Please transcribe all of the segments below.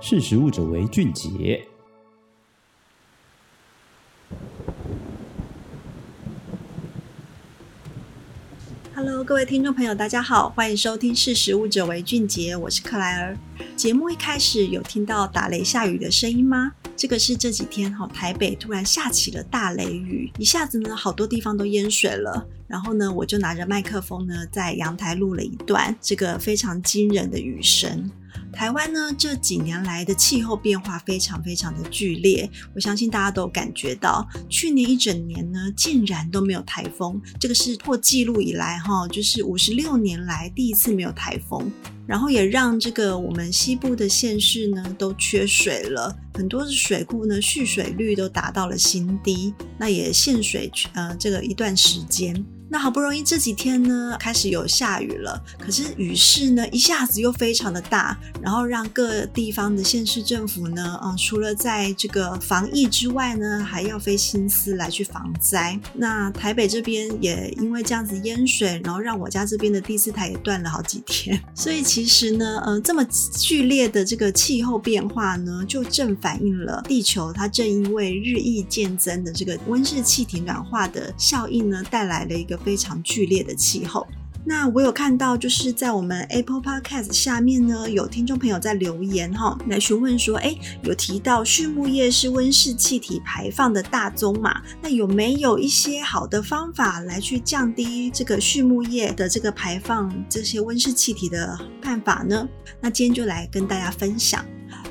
识食物者为俊杰。Hello，各位听众朋友，大家好，欢迎收听《识食物者为俊杰》，我是克莱尔。节目一开始有听到打雷下雨的声音吗？这个是这几天哈，台北突然下起了大雷雨，一下子呢，好多地方都淹水了。然后呢，我就拿着麦克风呢，在阳台录了一段这个非常惊人的雨声。台湾呢，这几年来的气候变化非常非常的剧烈，我相信大家都感觉到，去年一整年呢，竟然都没有台风，这个是破纪录以来哈，就是五十六年来第一次没有台风，然后也让这个我们西部的县市呢都缺水了，很多的水库呢蓄水率都达到了新低，那也限水呃这个一段时间。那好不容易这几天呢，开始有下雨了，可是雨势呢一下子又非常的大，然后让各地方的县市政府呢，嗯，除了在这个防疫之外呢，还要费心思来去防灾。那台北这边也因为这样子淹水，然后让我家这边的第四台也断了好几天。所以其实呢，嗯，这么剧烈的这个气候变化呢，就正反映了地球它正因为日益渐增的这个温室气体暖化的效应呢，带来了一个。非常剧烈的气候。那我有看到，就是在我们 Apple Podcast 下面呢，有听众朋友在留言哈，来询问说，哎，有提到畜牧业是温室气体排放的大宗嘛？那有没有一些好的方法来去降低这个畜牧业的这个排放这些温室气体的办法呢？那今天就来跟大家分享。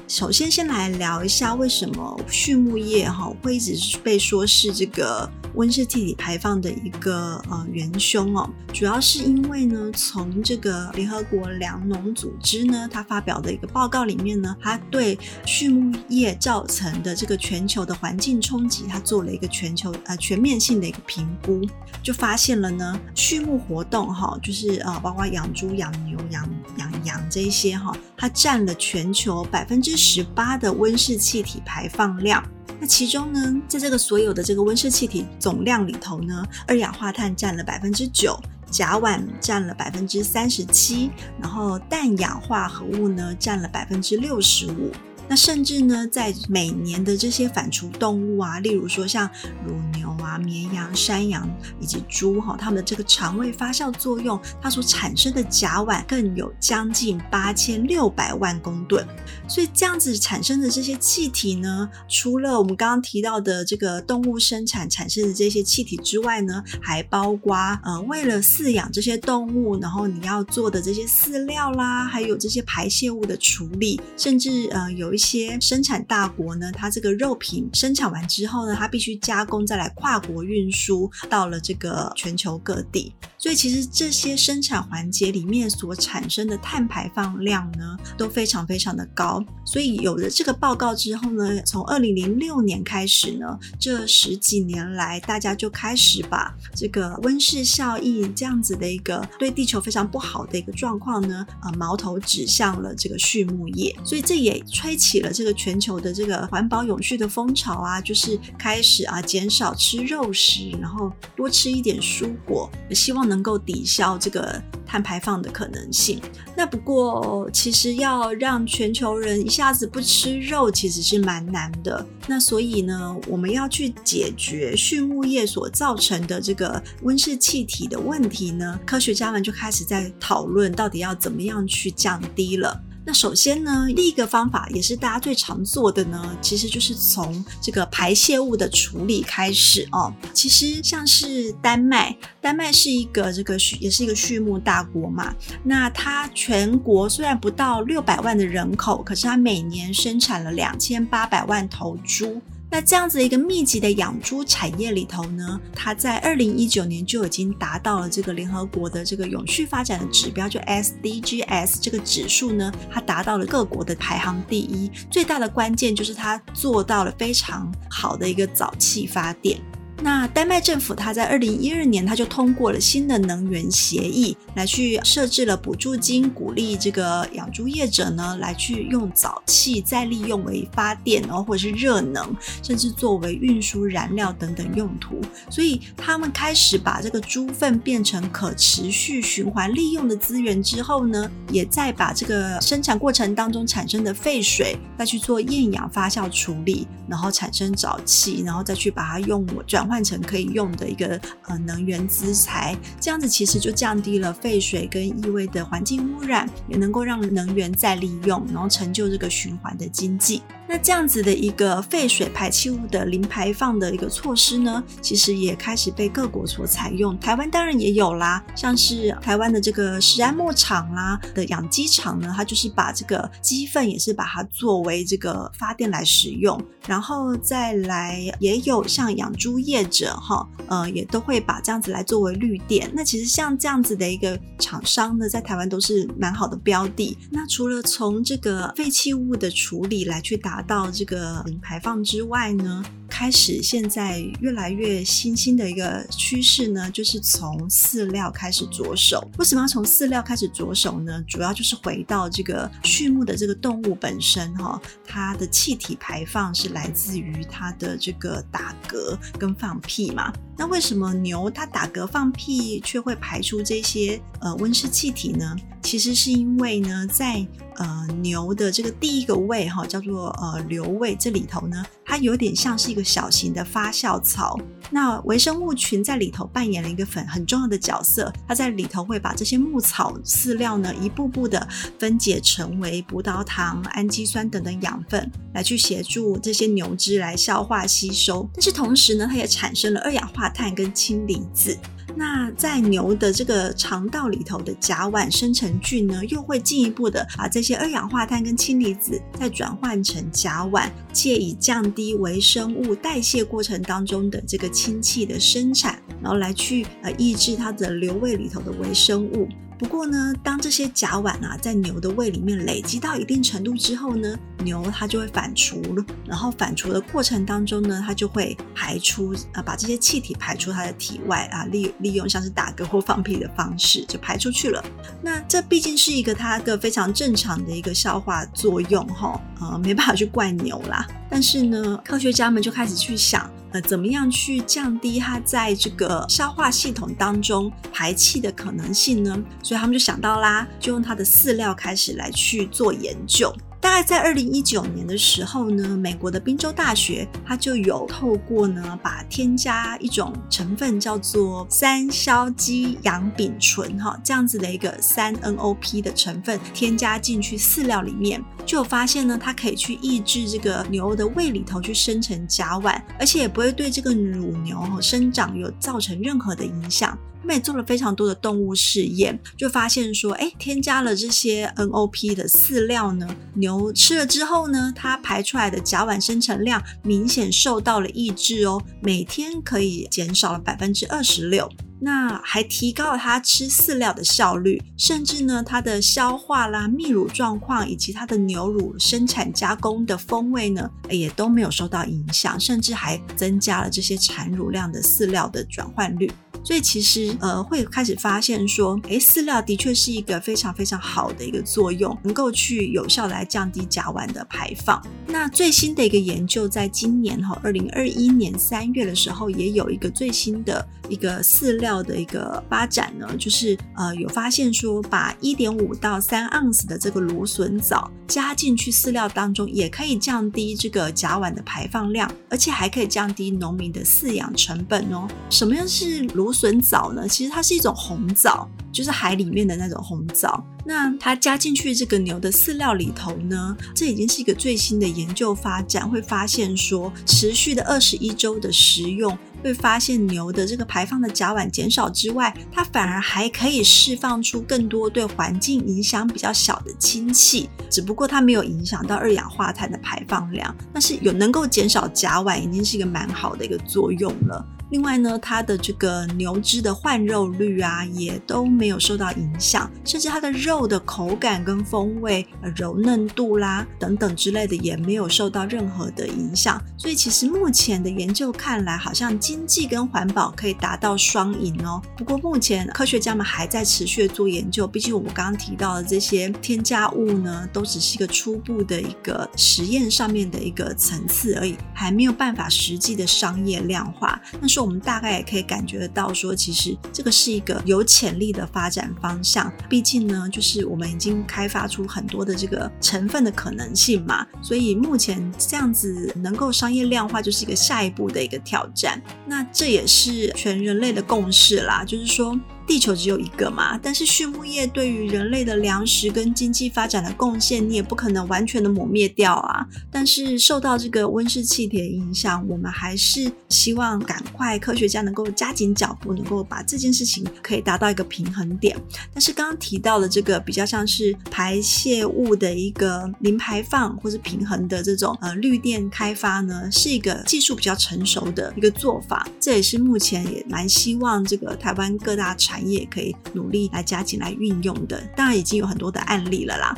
首先，先来聊一下为什么畜牧业哈会一直被说是这个。温室气体排放的一个呃元凶哦，主要是因为呢，从这个联合国粮农组织呢，它发表的一个报告里面呢，它对畜牧业造成的这个全球的环境冲击，它做了一个全球呃全面性的一个评估，就发现了呢，畜牧活动哈，就是呃包括养猪、养牛、养养氧这一些哈，它占了全球百分之十八的温室气体排放量。那其中呢，在这个所有的这个温室气体总量里头呢，二氧化碳占了百分之九，甲烷占了百分之三十七，然后氮氧化合物呢占了百分之六十五。那甚至呢，在每年的这些反刍动物啊，例如说像乳牛啊、绵羊、山羊以及猪哈，它们的这个肠胃发酵作用，它所产生的甲烷更有将近八千六百万公吨。所以这样子产生的这些气体呢，除了我们刚刚提到的这个动物生产产生的这些气体之外呢，还包括呃，为了饲养这些动物，然后你要做的这些饲料啦，还有这些排泄物的处理，甚至呃有。一些生产大国呢，它这个肉品生产完之后呢，它必须加工，再来跨国运输到了这个全球各地。所以其实这些生产环节里面所产生的碳排放量呢，都非常非常的高。所以有了这个报告之后呢，从二零零六年开始呢，这十几年来，大家就开始把这个温室效应这样子的一个对地球非常不好的一个状况呢，呃，矛头指向了这个畜牧业。所以这也吹起。起了这个全球的这个环保永续的风潮啊，就是开始啊减少吃肉食，然后多吃一点蔬果，希望能够抵消这个碳排放的可能性。那不过其实要让全球人一下子不吃肉，其实是蛮难的。那所以呢，我们要去解决畜牧业所造成的这个温室气体的问题呢，科学家们就开始在讨论到底要怎么样去降低了。那首先呢，第一个方法也是大家最常做的呢，其实就是从这个排泄物的处理开始哦。其实像是丹麦，丹麦是一个这个，也是一个畜牧大国嘛。那它全国虽然不到六百万的人口，可是它每年生产了两千八百万头猪。那这样子一个密集的养猪产业里头呢，它在二零一九年就已经达到了这个联合国的这个永续发展的指标，就 SDGs 这个指数呢，它达到了各国的排行第一。最大的关键就是它做到了非常好的一个早期发电。那丹麦政府它在二零一二年，它就通过了新的能源协议，来去设置了补助金，鼓励这个养猪业者呢，来去用沼气再利用为发电，然后或者是热能，甚至作为运输燃料等等用途。所以他们开始把这个猪粪变成可持续循环利用的资源之后呢，也再把这个生产过程当中产生的废水再去做厌氧发酵处理，然后产生沼气，然后再去把它用转。换成可以用的一个呃能源资材，这样子其实就降低了废水跟异味的环境污染，也能够让能源再利用，然后成就这个循环的经济。那这样子的一个废水排气物的零排放的一个措施呢，其实也开始被各国所采用。台湾当然也有啦，像是台湾的这个石安牧场啦的养鸡场呢，它就是把这个鸡粪也是把它作为这个发电来使用，然后再来也有像养猪业业者哈，呃，也都会把这样子来作为绿电。那其实像这样子的一个厂商呢，在台湾都是蛮好的标的。那除了从这个废弃物的处理来去。达到这个零排放之外呢，开始现在越来越新兴的一个趋势呢，就是从饲料开始着手。为什么要从饲料开始着手呢？主要就是回到这个畜牧的这个动物本身哈，它的气体排放是来自于它的这个打嗝跟放放屁嘛。那为什么牛它打嗝放屁却会排出这些呃温室气体呢？其实是因为呢，在呃牛的这个第一个胃哈，叫做呃瘤胃这里头呢，它有点像是一个小型的发酵槽。那微生物群在里头扮演了一个很很重要的角色，它在里头会把这些牧草饲料呢一步步的分解成为葡萄糖、氨基酸等等养分，来去协助这些牛只来消化吸收。但是同时呢，它也产生了二氧化碳跟氢离子。那在牛的这个肠道里头的甲烷生成菌呢，又会进一步的把这些二氧化碳跟氢离子再转换成甲烷，借以降低微生物代谢过程当中的这个氢气的生产，然后来去呃抑制它的瘤胃里头的微生物。不过呢，当这些甲烷啊在牛的胃里面累积到一定程度之后呢，牛它就会反刍了。然后反刍的过程当中呢，它就会排出啊，把这些气体排出它的体外啊，利利用像是打嗝或放屁的方式就排出去了。那这毕竟是一个它个非常正常的一个消化作用哈，呃，没办法去怪牛啦。但是呢，科学家们就开始去想。呃，怎么样去降低它在这个消化系统当中排气的可能性呢？所以他们就想到啦，就用它的饲料开始来去做研究。大概在二零一九年的时候呢，美国的宾州大学它就有透过呢，把添加一种成分叫做三硝基氧丙醇哈，这样子的一个三 NOP 的成分添加进去饲料里面，就有发现呢，它可以去抑制这个牛的胃里头去生成甲烷，而且也不会对这个乳牛生长有造成任何的影响。也做了非常多的动物试验，就发现说，哎，添加了这些 NOP 的饲料呢，牛吃了之后呢，它排出来的甲烷生成量明显受到了抑制哦，每天可以减少了百分之二十六，那还提高了它吃饲料的效率，甚至呢，它的消化啦、泌乳状况以及它的牛乳生产加工的风味呢，也都没有受到影响，甚至还增加了这些产乳量的饲料的转换率。所以其实呃会开始发现说，诶，饲料的确是一个非常非常好的一个作用，能够去有效来降低甲烷的排放。那最新的一个研究，在今年哈二零二一年三月的时候，也有一个最新的一个饲料的一个发展呢，就是呃有发现说，把一点五到三盎司的这个芦笋藻加进去饲料当中，也可以降低这个甲烷的排放量，而且还可以降低农民的饲养成本哦。什么样是芦笋藻呢，其实它是一种红藻，就是海里面的那种红藻。那它加进去这个牛的饲料里头呢，这已经是一个最新的研究发展，会发现说，持续的二十一周的食用，会发现牛的这个排放的甲烷减少之外，它反而还可以释放出更多对环境影响比较小的氢气，只不过它没有影响到二氧化碳的排放量，但是有能够减少甲烷，已经是一个蛮好的一个作用了。另外呢，它的这个牛脂的换肉率啊，也都没有受到影响，甚至它的肉的口感跟风味、柔嫩度啦等等之类的，也没有受到任何的影响。所以其实目前的研究看来，好像经济跟环保可以达到双赢哦。不过目前科学家们还在持续做研究，毕竟我们刚刚提到的这些添加物呢，都只是一个初步的一个实验上面的一个层次而已，还没有办法实际的商业量化。那是我们大概也可以感觉得到，说其实这个是一个有潜力的发展方向。毕竟呢，就是我们已经开发出很多的这个成分的可能性嘛，所以目前这样子能够商业量化，就是一个下一步的一个挑战。那这也是全人类的共识啦，就是说。地球只有一个嘛，但是畜牧业对于人类的粮食跟经济发展的贡献，你也不可能完全的抹灭掉啊。但是受到这个温室气体的影响，我们还是希望赶快科学家能够加紧脚步，能够把这件事情可以达到一个平衡点。但是刚刚提到的这个比较像是排泄物的一个零排放或是平衡的这种呃绿电开发呢，是一个技术比较成熟的一个做法。这也是目前也蛮希望这个台湾各大产业可以努力来加紧来运用的，当然已经有很多的案例了啦。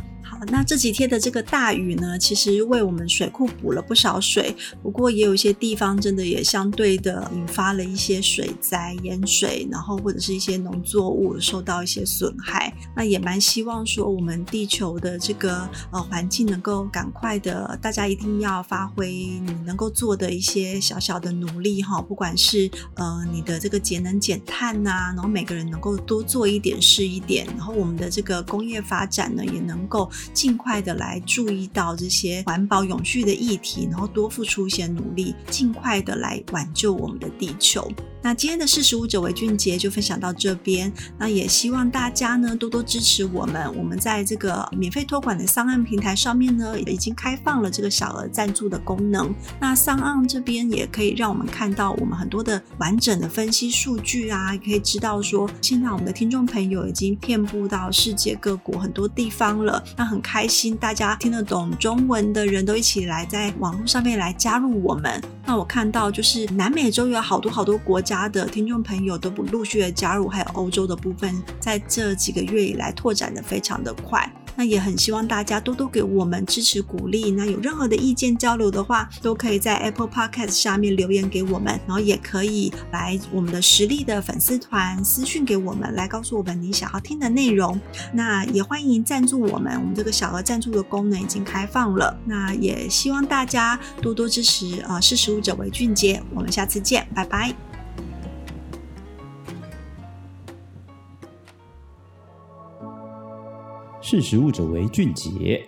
那这几天的这个大雨呢，其实为我们水库补了不少水，不过也有一些地方真的也相对的引发了一些水灾、淹水，然后或者是一些农作物受到一些损害。那也蛮希望说，我们地球的这个呃环境能够赶快的，大家一定要发挥你能够做的一些小小的努力哈，不管是呃你的这个节能减碳呐，然后每个人能够多做一点是一点，然后我们的这个工业发展呢也能够。尽快的来注意到这些环保永续的议题，然后多付出一些努力，尽快的来挽救我们的地球。那今天的四十五者为俊杰就分享到这边，那也希望大家呢多多支持我们。我们在这个免费托管的 SoundOn 平台上面呢，已经开放了这个小额赞助的功能。那 SoundOn 这边也可以让我们看到我们很多的完整的分析数据啊，也可以知道说现在我们的听众朋友已经遍布到世界各国很多地方了。那很开心，大家听得懂中文的人都一起来在网络上面来加入我们。那我看到就是南美洲有好多好多国家家的听众朋友都不陆续的加入，还有欧洲的部分，在这几个月以来拓展的非常的快。那也很希望大家多多给我们支持鼓励。那有任何的意见交流的话，都可以在 Apple Podcast 下面留言给我们，然后也可以来我们的实力的粉丝团私讯给我们，来告诉我们你想要听的内容。那也欢迎赞助我们，我们这个小额赞助的功能已经开放了。那也希望大家多多支持啊！识时务者为俊杰，我们下次见，拜拜。识时务者为俊杰。